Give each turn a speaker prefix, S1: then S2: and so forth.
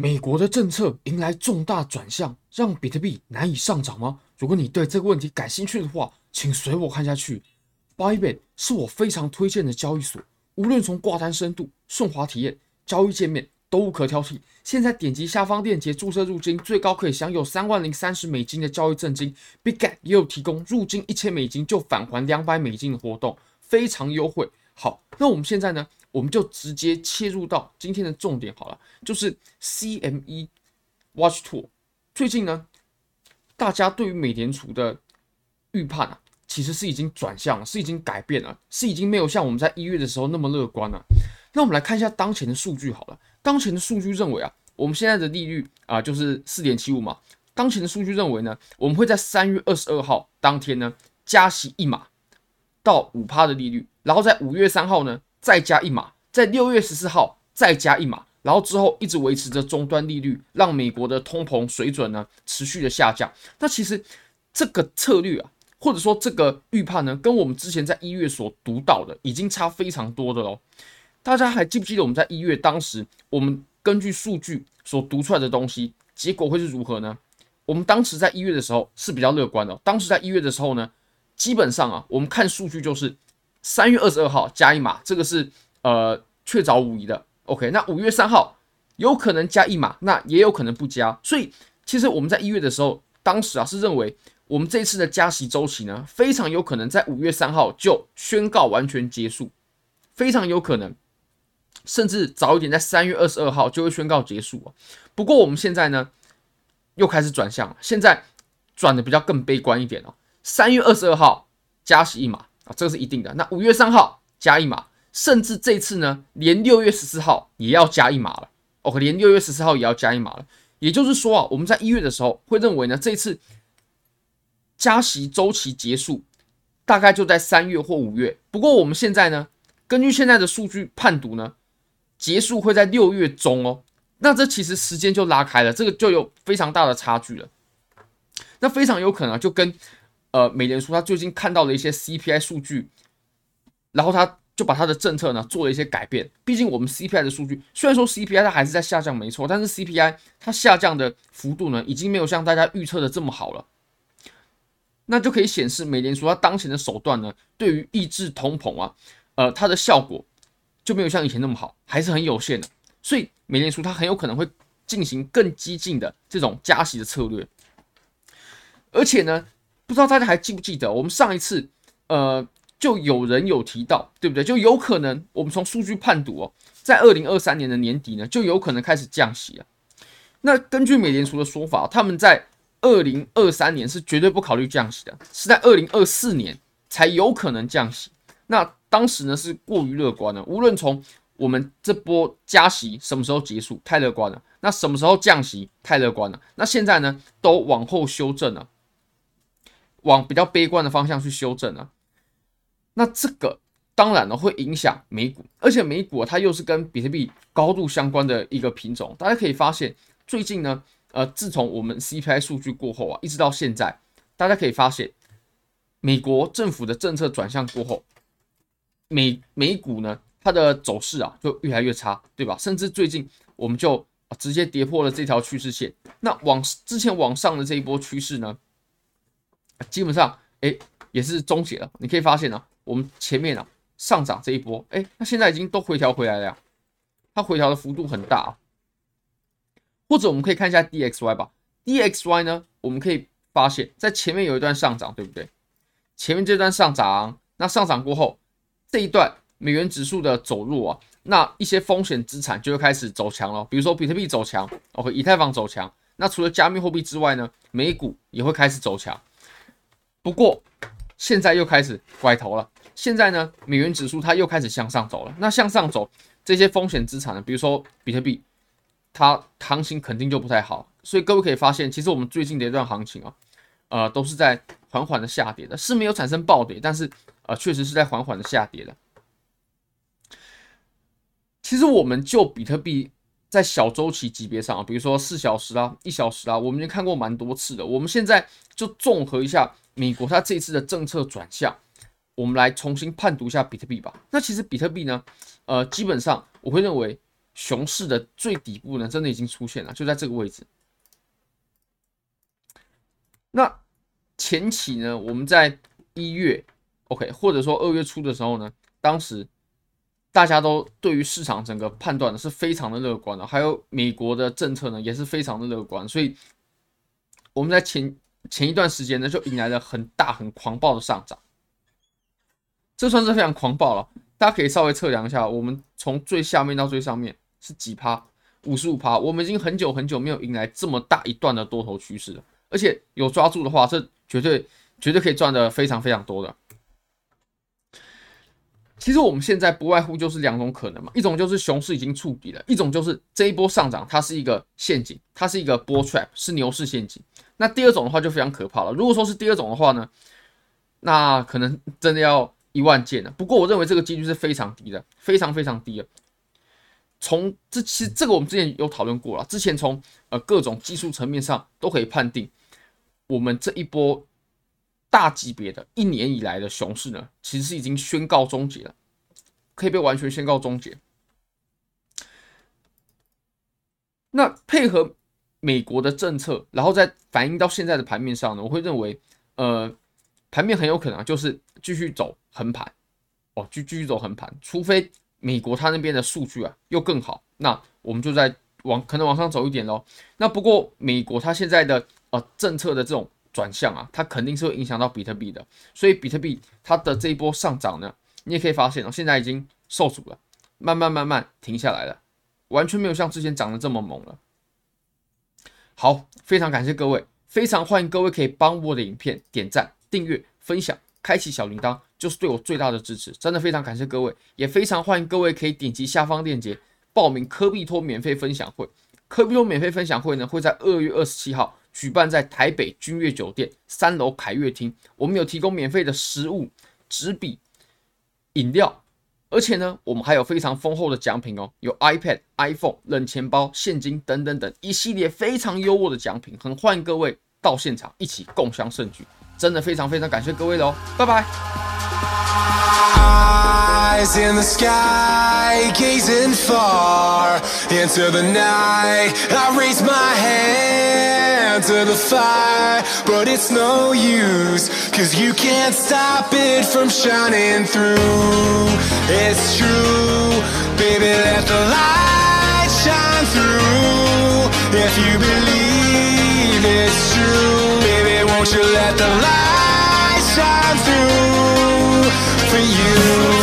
S1: 美国的政策迎来重大转向，让比特币难以上涨吗？如果你对这个问题感兴趣的话，请随我看下去。Bybit 是我非常推荐的交易所，无论从挂单深度、顺滑体验、交易界面都无可挑剔。现在点击下方链接注册入金，最高可以享有三万零三十美金的交易赠金。Bigget 也有提供入金一千美金就返还两百美金的活动，非常优惠。好，那我们现在呢？我们就直接切入到今天的重点好了，就是 CME Watch Tool。最近呢，大家对于美联储的预判啊，其实是已经转向了，是已经改变了，是已经没有像我们在一月的时候那么乐观了。那我们来看一下当前的数据好了，当前的数据认为啊，我们现在的利率啊就是四点七五嘛。当前的数据认为呢，我们会在三月二十二号当天呢加息一码到五趴的利率，然后在五月三号呢。再加一码，在六月十四号再加一码，然后之后一直维持着终端利率，让美国的通膨水准呢持续的下降。那其实这个策略啊，或者说这个预判呢，跟我们之前在一月所读到的已经差非常多的喽。大家还记不记得我们在一月当时，我们根据数据所读出来的东西，结果会是如何呢？我们当时在一月的时候是比较乐观的。当时在一月的时候呢，基本上啊，我们看数据就是。三月二十二号加一码，这个是呃确凿无疑的。OK，那五月三号有可能加一码，那也有可能不加。所以其实我们在一月的时候，当时啊是认为我们这次的加息周期呢，非常有可能在五月三号就宣告完全结束，非常有可能，甚至早一点在三月二十二号就会宣告结束啊。不过我们现在呢又开始转向了，现在转的比较更悲观一点哦。三月二十二号加息一码。啊，这个是一定的。那五月三号加一码，甚至这次呢，连六月十四号也要加一码了。哦连六月十四号也要加一码了。也就是说啊，我们在一月的时候会认为呢，这次加息周期结束大概就在三月或五月。不过我们现在呢，根据现在的数据判读呢，结束会在六月中哦。那这其实时间就拉开了，这个就有非常大的差距了。那非常有可能，就跟。呃，美联储他最近看到了一些 CPI 数据，然后他就把他的政策呢做了一些改变。毕竟我们 CPI 的数据虽然说 CPI 它还是在下降，没错，但是 CPI 它下降的幅度呢已经没有像大家预测的这么好了。那就可以显示美联储它当前的手段呢，对于抑制通膨啊，呃，它的效果就没有像以前那么好，还是很有限的。所以美联储它很有可能会进行更激进的这种加息的策略，而且呢。不知道大家还记不记得，我们上一次，呃，就有人有提到，对不对？就有可能我们从数据判读哦，在二零二三年的年底呢，就有可能开始降息了。那根据美联储的说法，他们在二零二三年是绝对不考虑降息的，是在二零二四年才有可能降息。那当时呢是过于乐观了，无论从我们这波加息什么时候结束，太乐观了；那什么时候降息，太乐观了。那现在呢，都往后修正了。往比较悲观的方向去修正啊，那这个当然呢会影响美股，而且美股它又是跟比特币高度相关的一个品种。大家可以发现，最近呢，呃，自从我们 CPI 数据过后啊，一直到现在，大家可以发现，美国政府的政策转向过后，美美股呢它的走势啊就越来越差，对吧？甚至最近我们就直接跌破了这条趋势线。那往之前往上的这一波趋势呢？基本上，哎，也是终结了。你可以发现呢、啊，我们前面啊上涨这一波，哎，那现在已经都回调回来了呀。它回调的幅度很大啊。或者我们可以看一下 DXY 吧。DXY 呢，我们可以发现，在前面有一段上涨，对不对？前面这段上涨，那上涨过后，这一段美元指数的走弱啊，那一些风险资产就会开始走强了。比如说比特币走强，OK，以太坊走强。那除了加密货币之外呢，美股也会开始走强。不过现在又开始拐头了。现在呢，美元指数它又开始向上走了。那向上走，这些风险资产呢，比如说比特币，它行情肯定就不太好。所以各位可以发现，其实我们最近的一段行情啊，呃，都是在缓缓的下跌的，是没有产生暴跌，但是呃，确实是在缓缓的下跌的。其实我们就比特币在小周期级别上啊，比如说四小时啊、一小时啊，我们已经看过蛮多次的。我们现在就综合一下。美国它这次的政策转向，我们来重新判读一下比特币吧。那其实比特币呢，呃，基本上我会认为熊市的最底部呢，真的已经出现了，就在这个位置。那前期呢，我们在一月，OK，或者说二月初的时候呢，当时大家都对于市场整个判断呢是非常的乐观的，还有美国的政策呢也是非常的乐观，所以我们在前前一段时间呢就迎来了很大很狂暴的上涨，这算是非常狂暴了。大家可以稍微测量一下，我们从最下面到最上面是几趴？五十五趴。我们已经很久很久没有迎来这么大一段的多头趋势了，而且有抓住的话，这绝对绝对可以赚的非常非常多的。其实我们现在不外乎就是两种可能嘛，一种就是熊市已经触底了，一种就是这一波上涨它是一个陷阱，它是一个 bull trap，是牛市陷阱。那第二种的话就非常可怕了。如果说是第二种的话呢，那可能真的要。一万件了，不过我认为这个几率是非常低的，非常非常低的。从这其实这个我们之前有讨论过了，之前从呃各种技术层面上都可以判定，我们这一波大级别的一年以来的熊市呢，其实是已经宣告终结了，可以被完全宣告终结。那配合美国的政策，然后再反映到现在的盘面上呢，我会认为，呃，盘面很有可能就是继续走。横盘，哦，继继续走横盘，除非美国它那边的数据啊又更好，那我们就在往可能往上走一点喽。那不过美国它现在的呃政策的这种转向啊，它肯定是会影响到比特币的，所以比特币它的这一波上涨呢，你也可以发现哦，现在已经受阻了，慢慢慢慢停下来了，完全没有像之前涨得这么猛了。好，非常感谢各位，非常欢迎各位可以帮我的影片点赞、订阅、分享。开启小铃铛就是对我最大的支持，真的非常感谢各位，也非常欢迎各位可以点击下方链接报名科币托免费分享会。科币托免费分享会呢，会在二月二十七号举办在台北君悦酒店三楼凯悦厅，我们有提供免费的食物、纸笔、饮料，而且呢，我们还有非常丰厚的奖品哦，有 iPad、iPhone、冷钱包、现金等等等一系列非常优渥的奖品，很欢迎各位到现场一起共襄盛举。真的非常非常感谢各位喽，拜拜。Eyes in the sky, gazing far into the night. I raise my hand to the fire, but it's no use, cause you can't stop it from shining through. It's true, baby, let the light shine through. If you believe it's true, baby, won't you let the light shine through for you.